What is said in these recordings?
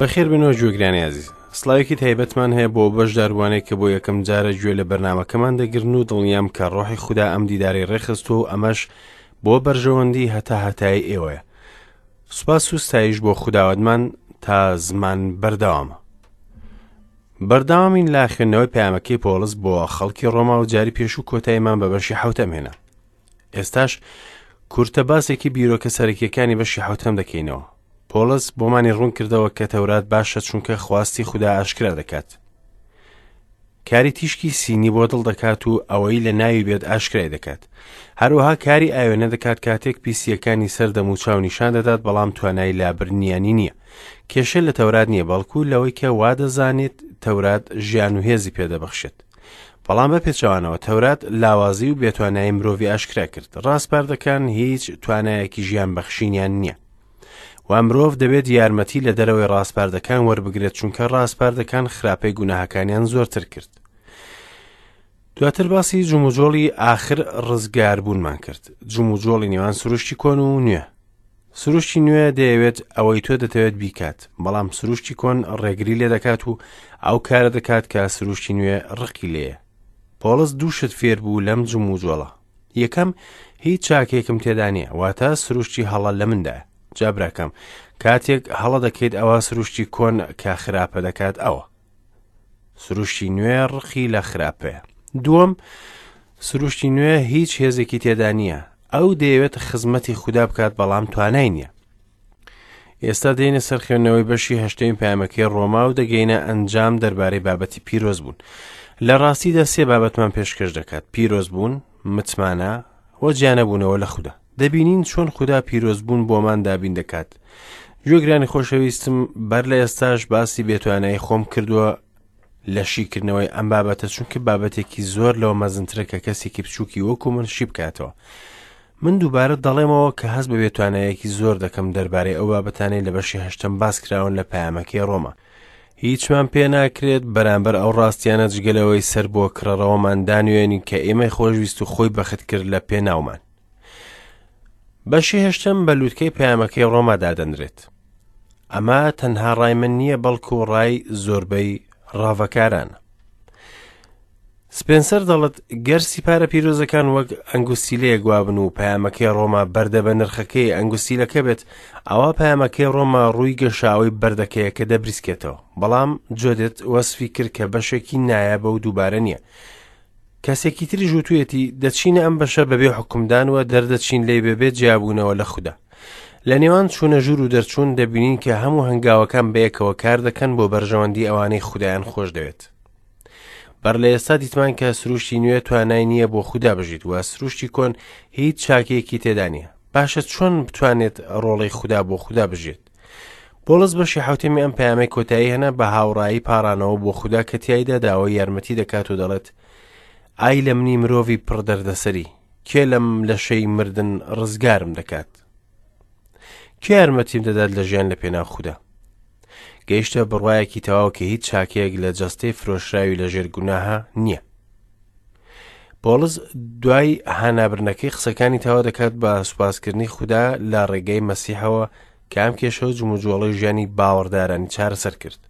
بەخێر بێنەوە گوێگرانی ئازیز سلاوێکی تایبەتمان هەیە بۆ بەشداربووانێک کە بۆ یەکەم جارە گوێ لە بەرنمەکەمان دەگرن و دڵنیام کە ڕۆحی خوددا ئەم دیداری ڕێخستوە و ئەمەش بۆ بەرژەوەندی هەتا هەتای ئێوەیە سوپاس و ستایش بۆ خودداوەدمان تا زمان بەردەوامە بەرداوامین لا خوێندنەوەی پامەکەی پۆڵس بۆ خەڵکی ڕۆما و جاری پێش و کۆتایمان بە بەشی حوتەمێنە ئێستاش کورتە باسێکی بیرۆکە سەرەکیەکانی بەشی حوتەم دەکەینەوە پۆڵس بۆمانی ڕوون کردەوە کە تەورات باشە چونکە خواستی خودا ئاشکرا دەکات کاری تیشکی سینی بۆ دڵ دەکات و ئەوەی لە ناوی بێت ئاشکرای دەکات هەروەها کاری ئاوێنە دەکات کاتێک پیسیەکانی سەر دەمو چاو نیشان دەدات بەڵام توانای لابرنیانی نییە کێشە لە تەورات نییە بەڵکو لەوەی کە وا دەزانێت تەورات ژیان و هێزی پێدەبەخشێت بەڵام بە پێچوانەوە تەورات لاوازی و بێتوانایی مرۆڤی ئاشکرا کرد ڕاستپاردەکان هیچ توانایەکی ژیان بەخشینیان نییە وە مرۆڤ دەبێت یارمەتی لە دەرەوەی ڕاسپاردەکان وەربگرێت چونکە ڕاسپاردەکان خراپەی گوناهەکانیان زۆرتر کرد دواتر باسی جموجۆڵی ئاخر ڕزگاربوونمان کرد جموجۆڵی نێوان سروشتی کۆن و نوێ سروشتی نوێ دەیەوێت ئەوەی تۆ دەتەوێت بیکات بەڵام سروشتی کۆن ڕێگری لێ دەکات و ئەو کارە دەکات کە سروشتی نوێ ڕقی لێە پۆڵس دووشت فێر بوو لەم جموجۆڵە یەکەم، هیچ چاکێکم تێدا نییە، واتە سروشتی هەڵە لە مندایە. جا براکەم، کاتێک هەڵە دەکەیت ئەوا سروشتی کۆن کە خراپە دەکات ئەوە. سروشتی نوێ ڕقی لە خراپەیە. دووەم، سروشتی نوێ هیچ هێزێکی تێدا نییە. ئەو دەیەوێت خزمەتی خودا بکات بەڵام توانای نییە. ئێستا دێنە سەر خوێندنەوەی بەشی هەشتەوین پامەکەی ڕۆما و دەگەینە ئەنجام دەربارەی بابەتی پیرۆز بوون لە ڕاستیدا سێ بابەتمان پێشکەش دەکات پیرۆز بوون متمانە و جیانەبوونەوە لە خوددا دەبینین چۆن خوددا پیرۆز بوون بۆمان دابین دەکات گوێگرانی خۆشەویستم بەر لە ئێستاش باسی بێتوانایی خۆم کردووە لە شیکردنەوەی ئەم بابەتە چونکە بابەتێکی زۆر لەوە مەزنترە کە کەسێکی بچووکی وەکو من شی بکاتەوە من دووبارە دەڵێمەوە کە هەست بە بێتوانایەکی زۆر دەکەم دەربارەی ئەو بابەتانەی لە بەشی هەشتم باس کراون لە پەیامەکەی ڕۆما هیچمان پێ ناکرێت بەرامبەر ئەو ڕاستیانە جگەلەوەی سەر بۆ کڕەڕەوەمان دانوێنین کە ئێمەی خۆشویست و خۆی بەخت کرد لە پێناومان بەشی هەشتم بە لووتکەی پەیامەکەی ڕۆما دادەنرێت ئەمە تەنها ڕای من نییە بەڵکو و ڕای زۆربەی ڕاڤەکارانە سپێنسەر دەڵت گەر سیپارە پیرۆزەکان وەک ئەنگوسیلەیە گوابن و پامەکەی ڕۆما بەردە بە نرخەکەی ئەنگوسیلەکە بێت ئەوە پامەکەی ڕۆما ڕووی گەشاوی بەردەکەیە کە دەبریسکێتەوە بەڵام جۆدێت وەسفی کرد کە بەشێکی نایە بە و دووبارە نییە کەسێکی تریش وتوێتی دەچینە ئەم بەشە بەبێ حکومدان وە دەردەچین لی بەبێت جیابوونەوە لە خوددا لە نێوان چوونە ژوور و دەرچوون دەبینین کە هەموو هەنگاوەکان بەیەکەوە کار دەکەن بۆ بەرژەوەندی ئەوانەی خوددایان خۆش دەوێت بەر لە ئێستا دیتمان کە سروشتی نوێ توانای نییە بۆ خوددا بژیت وە سروشتی کۆن هیچ چاکێکی تێدا نیە باشە چۆن بتوانێت ڕۆڵی خوددا بۆ خوددا بژێت بۆڵس بەشی حوتێمی ئەم پەیامەی کۆتایی هەنا بە هاوڕایی پاڕانەوە بۆ خوددا کە تایدا داوای یارمەتی دەکات و دەڵێت ئای لە منی مرۆڤی پڕ دەردەسەری کێ لەم لەشەی مردن ڕزگارم دەکات کێ یارمەتیم دەدات لە ژیان لە پێنا خوددا گەیشتە بڕواایەکی تەواو کە هیچ چاکەیەک لە جەستەی فرۆشراوی لەژێر گوناها نییە پۆڵس دوای هانابرنەکەی قسەکانی تاوا دەکات بە سوپاسکردنی خوددا لە ڕێگەی مەسیحەوە کە ئەم کێشە و جموجۆڵی ژیانی باوەڕدارانی چارەسەر کرد.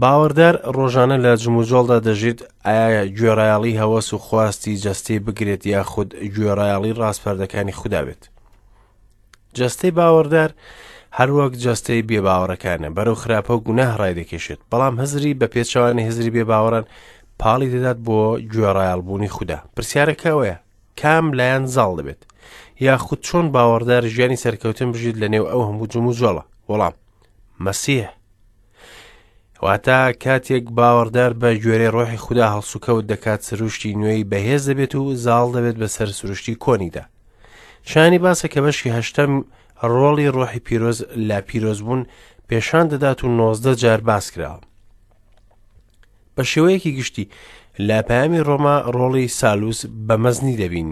باوەڕدار ڕۆژانە لە جموجۆڵدا دەژیت ئایا گوێڕایاڵی هەوەس و خواستی جەستەی بگرێت یاخود گوێڕایاڵی ڕاستپەردەکانی خوددا بێت. جەستەی باوەڕدار هەروەک جەستەی بێباوەڕەکانە بەرەو خراپە و گوناه ڕای دەکێشێت بەڵام هزری بە پێچوانی هزری بێباوەڕان پاڵی دەدات بۆ گوێڕایەڵبوونی خوددا پرسیارەکەوەیە کام لایەن زاڵ دەبێت یاخود چۆن باوەڕدار ژیانی سەرکەوتن بژیت لە نێو ئەو هەموو جم و جۆڵە وەڵام مەسیح. واتە کاتێک باوەڕدار بە گوێرەی ڕۆحی خوددا هەڵسوکەوت دەکات سروشتی نوێی بەهێز دەبێت و زاڵ دەبێت بەسەر سروشتی کۆنیدا. شانی باسە کە بەشی هەشتەم ڕۆڵی ڕۆحی پیرۆز لە پیرۆزبوون پێشان دەدات و نۆزدە جار باس کراوە. بە شێوەیەکی گشتی لە پەیامی ڕۆما ڕۆڵی سالوس بە مەزنی دەبین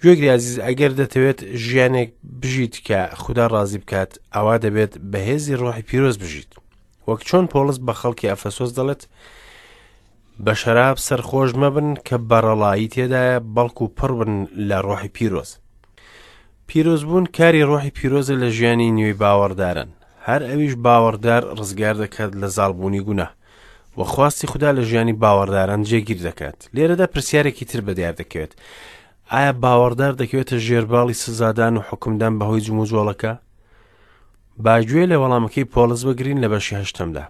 گوێگری عزیز ئەگەر دەتەوێت ژیانێک بژیت کە خوددا ڕازی بکات ئەوا دەبێت بەهێزی ڕۆحی پیرۆز بژیت وەک چۆن پۆلس بە خەڵکی ئەفەسۆس دەڵێت بە شەراب سەرخۆش مەبن کە بەڕەڵایی تێدایە بەڵکو پڕ بن لە ڕۆحی پیرۆز پیرۆزبوون کاری ڕۆحی پیرۆزە لە ژیانی نوێی باوەڕدارن هەر ئەویش باوەڕدار ڕزگار دەکات لە زاڵبوونی گوناه و خواستی خودا لە ژیانی باوەڕداران جێگیر دەکات لێرەدا پرسیارێکی تر بەدیار دەکەوێت ئایا باوەڕدار دەکەوێتە ژێرباڵی سزادان و حکومدان بەهۆی جموجۆڵەکە باگوێ لە وەڵامەکەی پۆلس بگرین لە بەشی هەشتمدا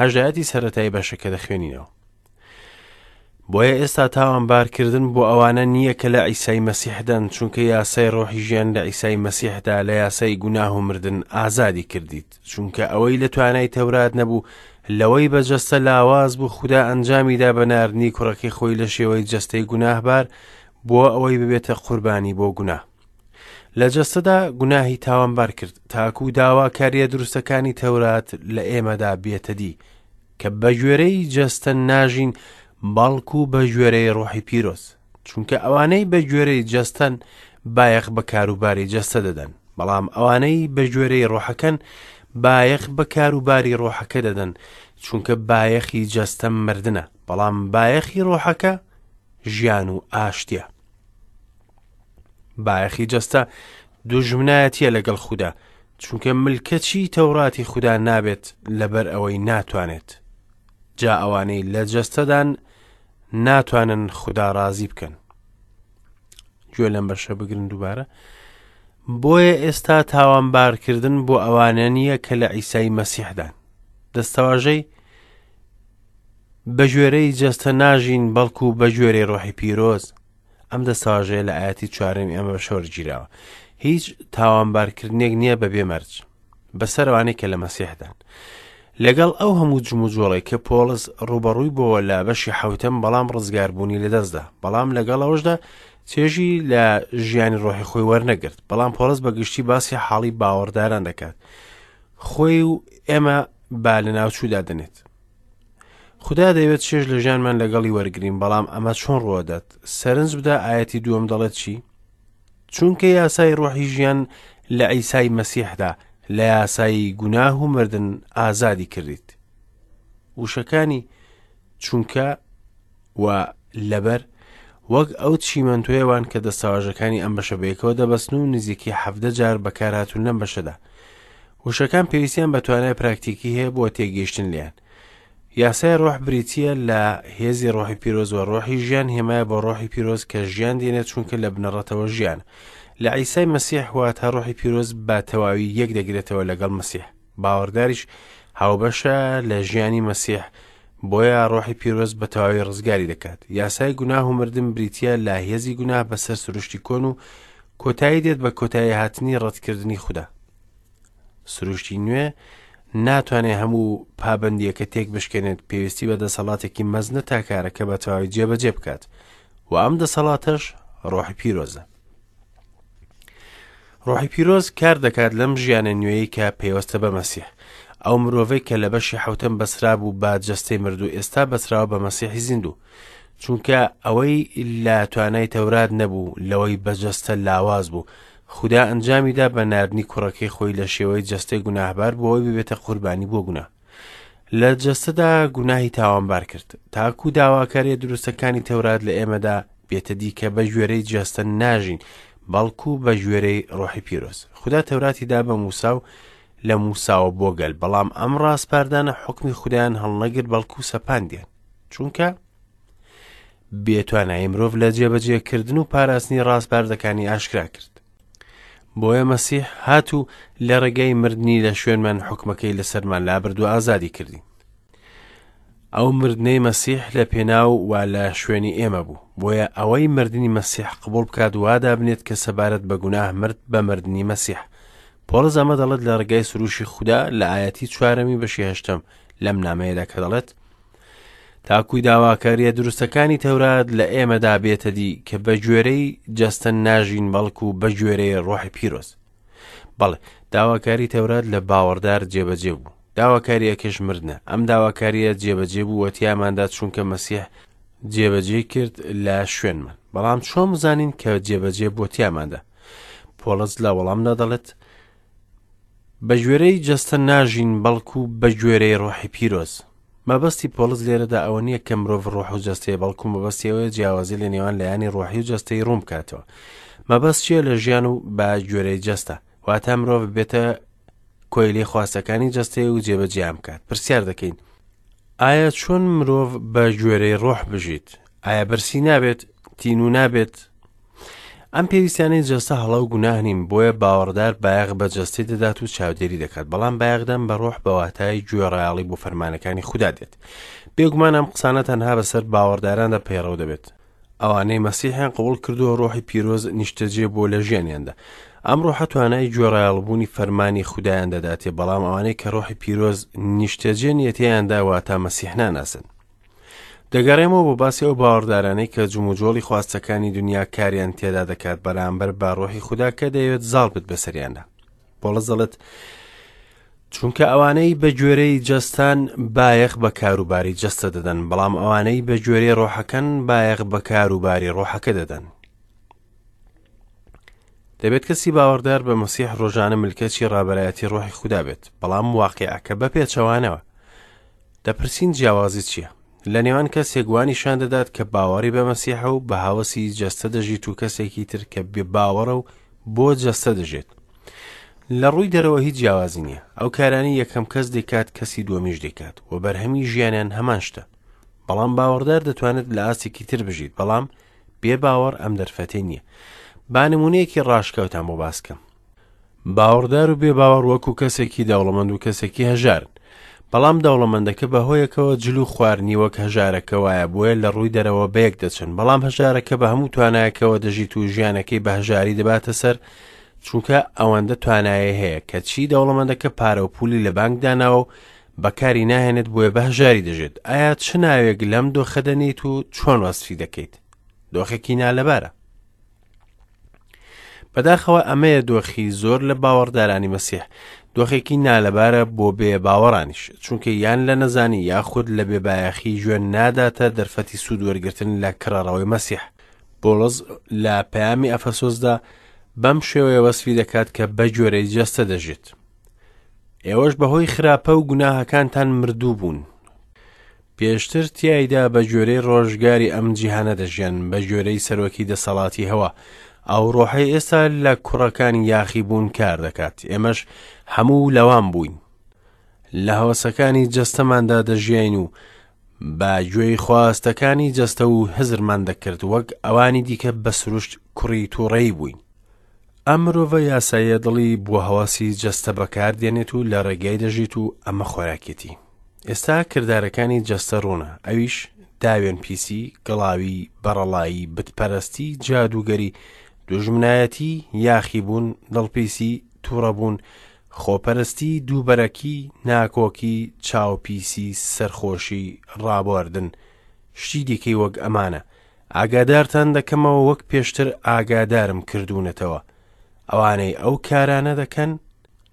هەژایەتی سەتایی بەشەکە دەخوێنینەوە بۆیە ئێستا تاوانبارکردن بۆ ئەوانە نییە کە لە عیسای مەسیحدەن چونکە یاسای ڕۆحی ژیان لە عیسای مەسیحدا لە یاسای گوناه و مردن ئازادی کردیت چونکە ئەوەی لە توانای تەورات نەبوو لەوەی بە جەستە لاواز بوو خوددا ئەنجامیدا بە ناردنی کوڕەکەی خۆی لە شێوەی جەستەی گوناهبار بۆ ئەوەی ببێتە قوربانی بۆ گوناه لە جەستەدا گوناهی تاوانبار کرد تاکو و داواکاریە دروستەکانی تەورات لە ئێمەدا بێتەدی کە بە گوێرەی جەستە ناژین بەڵکو بە گوێرەی ڕۆحی پیرۆز چونکە ئەوانەی بە گوێرەی جەستەن بایەخ بە کاروباری جەستە دەدەن بەڵام ئەوانەی بە گوێرەی ڕۆحەکەن بایەخ بە کاروباری ڕۆحەکە دەدەن چونکە بایەخی جەستە مردنە بەڵام بایەخی ڕۆحەکە ژیان و ئاشتە بایەخی جەستە دوژمنایەتیە لەگەڵ خوددا چونکە ملکەچی تەوراتی خوددا نابێت لەبەر ئەوەی ناتوانێت جا ئەوانەی لە جەستەدان ناتوانن خوددا ڕازی بکەن گوێ لەم بەشە بگرن دووبارە بۆیە ئێستا تاوانبارکردن بۆ ئەوانە نییە کە لە ئیسایی مەسیحدان دەستەواژەی بەگوێرەی جەستە ناژین بەڵکو بەگوێرەی ڕۆحی پیرۆز ئەم دەستەواژەیە لە ئایەتی چوارەمی ئەمە بەشەوەر گیراوە هیچ تاوانبارکردنێک نییە بە بێ مەرج بەسەروانەی کە لە مەسیحدان لەگەڵ ئەو هەموو جموجۆڵێک کە پۆڵس ڕوبەڕووی بۆوە لە بەشی حوتم بەڵام ڕزگاربوونی لەدەستدا بەڵام لەگەڵەوەشدا چێژی لە ژیانی ڕۆحی خۆی وەرنەگرت بەڵام پۆلس بە گشتی باسی حاڵی باوەڕداران دەکات خۆی و ئێمە با لە ناوچوودا دەنێت خودا دەیەوێت چێژ لە ژیانمان لەگەڵی وەرگین بەڵام ئەمە چۆن ڕوەدات سەرنج بدا ئاەتی دووەم دەڵێت چی چونکە یاسای ڕۆحی ژیان لە ئەیسای مەسیحدا لە یاسایی گوناه و مردن ئازادی کردیت وشەکانی چونکە و لەبەر وەک ئەو چیمەنتۆیە وان کە دەستەواژەکانی ئەم بەشە بەیەکەوە دەبەستن و نزیکی حەفدە جار بەکارهاتون لەم بەشەدا وشەکان پێویستیان بە توانای پراکتیکی هەیە بۆ تێگەیشتن لیان یاسای ڕۆح بریتە لە هێزی ڕۆحی پیرۆز و ڕۆحی ژیان هێمایە بۆ ڕۆحی پیرۆز کە ژیان دێنێ چونکە لە بنەڕەتەوە ژیان لە عیسای مەسیح واتە ڕۆحی پیرۆز بە تەواوی یەک دەگرێتەوە لەگەڵ مەسیح باوەڕداریش هاوبەشە لە ژیانی مەسیح بۆیە ڕۆحی پیرۆز بە تەواوی ڕزگاری دەکات یاسای گوناه و مردن بریتە لە هێزی گوناه بەسەر سروشتی کۆن و کۆتایی دێت بە کۆتایی هاتنی ڕەتکردنی خوددا سروشتی نوێ ناتوانێت هەموو پابندیەکە تێک بشکێنێت پێویستی بە دەسەڵاتێکی مەزنە تا کارەکە بە تەواوی جێبەجێ بکات و ئەم دەسەڵاتەش ڕۆحی پیرۆزە ڕۆحی پیرۆز کار دەکات لەم ژیانە نوێی کە پەیوەستە بە مەسیح ئەو مرۆڤەی کە لە بەشی حوتەم بەسرا بوو با جەستەی مرد و ئێستا بەسراوە بە مەسیحی زیندوو چونکە ئەوەی لە توانای تەورات نەبوو لەوەی بەجەستە لاواز بوو خدا ئەنجامیدا بە نردنی کوڕەکەی خۆی لە شێوەی جەستەی گوناهبار بۆەوەی ببێتە قوربانی بۆ گونا لە جەستەدا گوناهی تاوانبار کرد تاکو داواکاریە دروستەکانی تەورات لە ئێمەدا بێتە دی کە بە گوێرەی جەستە ناژین بەڵکو بە گوێرەی ڕۆحی پیرۆز خدا تەوراتی دا بە موسا و لە موساوە بۆ گەل بەڵام ئەم ڕاستپاردانە حکمی خودیان هەڵنەگر بەڵکو سەپاندێن چونکە بێتوانایی مرۆڤ لە جێبەجێکردن و پاراستنی ڕاستپاردەکانی ئاشکرا کرد بۆیە مەسیح هات و لە ڕێگەی مردنی لە شوێنمان حکومەکەی لەسەرمان لابرد و ئازادی کردین. ئەو مردنەی مەسیح لە پێناو و لە شوێنی ئێمە بوو بۆیە ئەوەی مردنی مەسیح قبول بکات وادا بنێت کە سەبارەت بە گوناه مرد بە مردنی مەسیح پۆڵز ئەمە دەڵێت لە ڕگای سروشی خوددا لە ئاەتی چوارەمی بەشی هەشتم لەم نامەیەدا کە دەڵێت تاکو داواکاریە دروستەکانی تەورات لە ئێمەدا بێتە دی کە بە گوێرەی جەستە ناژین بەڵکو و بە گوێرەی ڕۆحی پیرۆز بەڵێ داواکاری تەورات لە باوەڕدار جێبەجێ بوو داواکاریەکەش مردە ئەم داواکاریە جێبەجێ بوو وەتیاماندا چونکە مەسیح جێبەجێ کرد لە شوێنمان بەڵام چۆم زانین کە جێبەجێ بۆ تیاماندا پۆڵس لە وەڵامدا دەڵێت بەگوێرەی جەستە ناژین بەڵکو بەگوێرەی ڕۆحی پیرۆز. مەبەستی پۆڵس لێرەدا ئەوە نییە کە مرۆڤ ڕۆح و جەستەیە بەڵکو مەبەستی ئەوەیە جیاوازی لە نێوان لایەنی ڕۆحی و جەستەیی ڕوون بکاتەوە. مەبەست چییە لە ژیان و بە گوێرەی جەستە؟ واتە مرۆڤ ببێتە کۆیلەی خواستەکانی جەستەی و جێبەجێیان بکات. پرسیار دەکەین ئایا چۆن مرۆڤ بە گوێرەی ڕۆح بژیت؟ ئایا برسی نابێت؟ تینوو نابێت؟ ئەم پێویستیانەی جەستە هەڵە و گوناه نین بۆیە باوەڕدار بایەخ بە جەستەی دەدات و چاودێری دەکات بەڵام بایەخدان بە ڕۆح بەواتای گوێ ڕایاڵی بۆ فەرمانەکانی خوددا دێت بێگومان ئەم قسانە تەنها بەسەر باوەڕداراندا پەیڕەو دەبێت ئەوانەی مەسیحیان قوڵ کردووە ڕۆحی پیرۆز نیشتەجێ بۆ لە ژیانیاندا ئەم ڕۆحە توانای گوێڕایەڵبوونی فەرمانی خوددایان دەداتێ بەڵام ئەوانەی کە ڕۆحی پیرۆز نیشتەجێ نیەتیاندا واتا مەسیحناناسن دەگەڕێمەوە بۆ باسی ئەو باوەڕدارانەی کە جموجۆڵی خواستەکانی دنیا کاریان تێدا دەکات بەرامبەر بە ڕۆحی خوددا کە دەیەوێت زاڵ بێت بەسەریاندا بۆڵە زەڵت چونکە ئەوانەی بە گوێرەی جەستان بایەخ بە کاروباری جەستە دەدەن بەڵام ئەوانەی بە گوێرەی ڕۆحەکەن بایەخ بە کاروباری ڕۆحەکە دەدەن دەبێت کەسی باوەڕدار بە مەسیح ڕۆژانە ملکەچی ڕابەرایەتی ڕۆحی خوددا بێت بەڵام واقعەکە بە پێچەوانەوە دەپرسین جیاوازی چییە لە نێوان کەسێک وا نیشان دەدات کە باوەڕی بە مەسیحە و بە هاوسی جەستە دەژیت و کەسێکی تر کە بێ باوەڕە و بۆ جەستە دەژێت لە ڕووی دەرەوە هیچ جیاوازی نییە ئەو کارانی یەکەم کەس دەکات کەسی دووەمیش دەکات و بەرهەمی ژیانیان هەمان شتە بەڵام باوەڕدار دەتوانێت لە ئاستێکی تر بژیت بەڵام بێ باوەڕ ئەم دەرفەتێ نییە با نمونەیەکی ڕاشکاوتان بۆ باسکەم باوەڕدار و بێ باوەڕ وەکو کەسێکی دەوڵەمەند و کەسێکی هەژارن بەڵام دەوڵەمەندەکە بە هۆیەکەوە جل و خوارنی وەک هەژارەکە وایە بۆیە لە ڕووی دەرەوە بەیەک دەچن بەڵام هەژارەکە بە هەموو توانایەکەوە دەژیت و ژیانەکەی بە هەژاری دەباتە سەر چونکە ئەوەندە توانایە هەیە کە چی دەوڵەمەندەکە پارە و پولی لە بانک داناوە و بەکاری ناهێنێت بۆیە بە هەژاری دەژێت ئایا چ ناوێک لەم دۆخە دەنیت و چۆن وەسفی دەکەیت دۆخێکی نالەبارە بەداخەوە ئەمەیە دۆخی زۆر لە باوەڕدارانی مەسیح دۆخێکی نالەبارە بۆ بێ باوەڕانیش چونکە یان لە نەزانی یاخود لە بێبایەخی ژوێن ناداتە دەرفەتی سوود وەرگتن لە کڕەڕەوەی مەسیح بۆڵز لە پەیامی ئەفەسۆسدا بەم شێوەیە وەسفی دەکات کە بەگوێرەی جەستە دەژێت ئێوەش بەهۆی خراپە و گوناهەکانتان مردوو بوون پێشتر تیایدا بە گوێرەی ڕۆژگاری ئەم جیهانە دەژیان بە گوێرەی سەرۆکی دەسەڵاتی هەوا ئەو ڕۆحی ئێستا لە کوڕەکانی یاخی بوون کار دەکات ئێمەش هەموو لەوان بووین لە هەوەسەکانی جەستەماندا دەژیین و بە گوێی خواستەکانی جەستە و هزرمان دەکرد وەک ئەوانی دیکە بە سروشت کوڕی تووڕەی بووین ئەم مرۆڤە یاساییە دڵی بۆ هەواسی جەستە بەکاردێنێت و لە ڕێگای دەژیت و ئەمە خۆراکێتی ئێستا کردارەکانی جەستە ڕوونە، ئەویش داوێن پیسی، گەڵاوی، بەڕەڵایی، بتپەرەستی، جادووگەری، دوژمنایەتی، یاخیبوون، دڵپیسی، تووڕەبوون، خۆپەرستی، دووبەرەکی، ناکۆکی، چاوپیسی، سەرخۆشی، ڕابواردن، شتی دیکەی وەک ئەمانە. ئاگادارتان دەکەمەوە وەک پێشتر ئاگادارم کردوونەتەوە. ئەوانەی ئەو کارانە دەکەن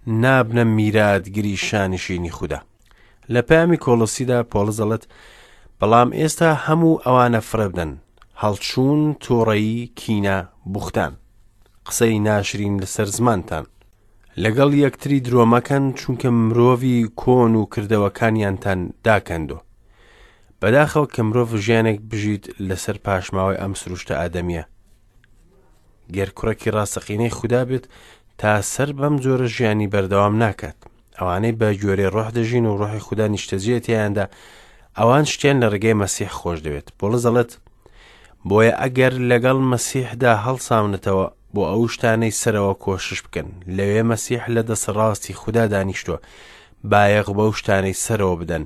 نابنە میراتگری شانشینی خودا لە پامی کۆڵسیدا پۆڵس دەڵێت بەڵام ئێستا هەموو ئەوانە فرەبدەن هەڵچوون تۆڕەیی کینە بوختان قسەی ناشرین لەسەر زمانتان لەگەڵ یەکتری درۆمەکەن چونکە مرۆڤی کۆن و کردەوەکانیانتان داکەندۆ بەداخەوە کە مرۆڤ ژیانێک بژیت لەسەر پاشماوەی ئەم سروشتە ئادەمیە گەر کوڕێکی ڕاستەقینەی خودا بێت تا سەر بەم جۆرە ژیانی بەردەوام ناکات ئەوانەی بە گوێرەی ڕۆح دەژین و ڕۆحی خودا نیشتەجێتیاندا ئەوان شتیان لە ڕێگەی مەسیح خۆش دەوێت بۆڵە زەڵێت بۆیە ئەگەر لەگەڵ مەسیحدا هەڵساونەتەوە بۆ ئەو شتانەی سەرەوە کۆشش بکەن لەوێ مەسیح لە دەسەڕاستی خودا دانیشتووە بایەغ بەو شتانەی سەرەوە بدەن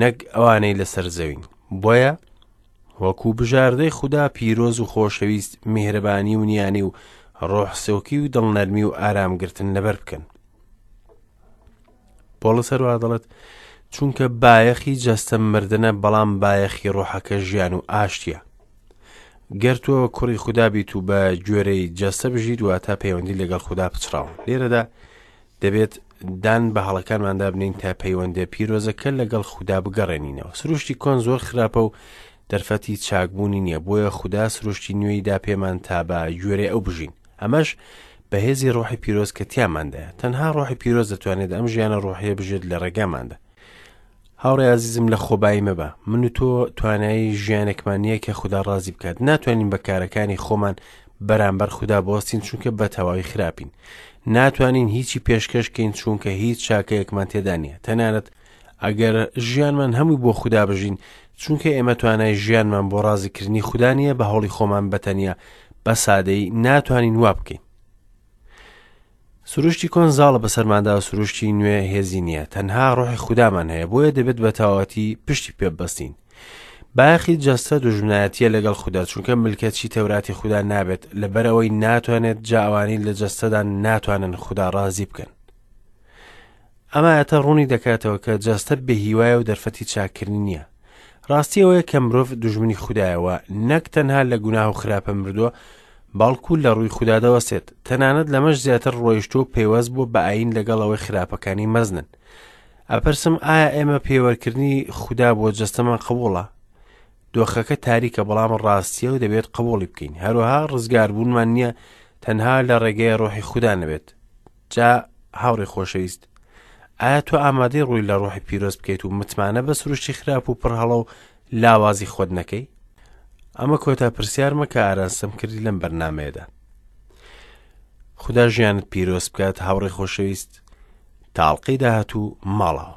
نەک ئەوانەی لەسەر زەوین بۆیە وەکو بژاردەی خودا پیرۆز و خۆشەویست میهرەبانی و نیانی و ڕۆحسۆکی و دڵنەرمی و ئارامگرتن لەبەر بکەن پۆڵە سەروا دەڵێت چونکە بایەخی جەستە مردنە بەڵام بایەخی ڕۆحەکە ژیان و ئاشتە گەر تۆ کوڕی خوددا بیت و بە گوێرەی جەستە بژیت واتە پەیوەندی لەگەڵ خوددا پچڕاون لێرەدا دەبێت دان بە هەڵەکانماندا بنین تا پەیوەندە پیرۆزەکە لەگەڵ خودا بگەڕێنینەوە سروشتی کۆن زۆر خراپە و دەرفەتی چاکبوونی نییە بۆیە خوددا سروشتی نوێی دا پێمان تا بە گوێرێ ئەو بژین ئەمەش بەهێزی ڕۆحی پیرۆز کە تیاماندایە تەنها ڕۆحی پیرۆز دەتوانێت ئەم ژیانە ڕۆحیە بژێت لە ڕێگاماندا هاوڕێ ئازیزم لە خۆبایی مەبە من و تۆ توانایی ژیانێکمان نییە کە خوددا ڕازی بکات ناتوانین بە کارەکانی خۆمان بەرامبەر خوددا بوەستین چونکە بە تەواوی خراپین ناتوانین هیچی پێشکەشکەین چونکە هیچ چاکەیەکمان تێدا نییە تەنانەت ئەگەر ژیانمان هەمووی بۆ خوددا بژین چونکە ئێمە توانای ژیانمان بۆ ڕازیکردنی خوددا نییە بە هەوڵی خۆمان بەتەنیا بە سادەی ناتوانین وا بکەین سروشتی کۆن زاڵە بەسەرماندا و سروشتی نوێ هێزی نییە تەنها ڕۆحی خودامان هەیە بۆیە دەبێت بە تاواتی پشتی پێ بەستین بایەخی جەستە دوژمنایەتیە لەگەڵ خوددا چونکە ملکەچی تەوراتی خوددا نابێت لەبەرەوەی ناتوانێت جاوانی لە جەستەدان ناتوانن خوددا ڕازی بکەن ئەم ئایەتە ڕوونی دەکاتەوە کە جەستە بێهیوایە و دەرفەتی چاککردنی نییە. ڕاستی ئەوەیە کە مرۆڤ دوژمنی خودایە و نەک تەنها لە گوناه و خراپە مردووە، بەڵکو لە ڕووی خودا دەوەستێت، تەنانەت لەمەش زیاتر ڕۆیشتووە و پەیوەست بووە بە ئایین لەگەڵ ئەوەی خراپەکانی مەزنن. ئەپرسم ئایا ئێمە پێوەرکردنی خودا بۆ جەستەمان قبوڵە؟ دۆخەکە تاریکە بەڵام ڕاستیە و دەبێت قبوڵی بکەین هەروەها ڕزگاربوونمان نییە تەنها لە ڕێگەی ڕۆحی خودا نەبێت جا هاوڕێ خۆشەویست ئایا تۆ ئامادەی ڕووی لە ڕۆحی پیرۆز بکەیت و متمانە بە سروشتی خراپ و پڕ هەڵە و لاوازی خۆت نەکەی ئەمە کۆتا پرسیارمە کە ئاراستم کردی لەم بەرنمەیەدا خدا ژیانت پیرۆز بکات هاوڕێ خۆشەویست تاڵقەی داهات و ماڵەوە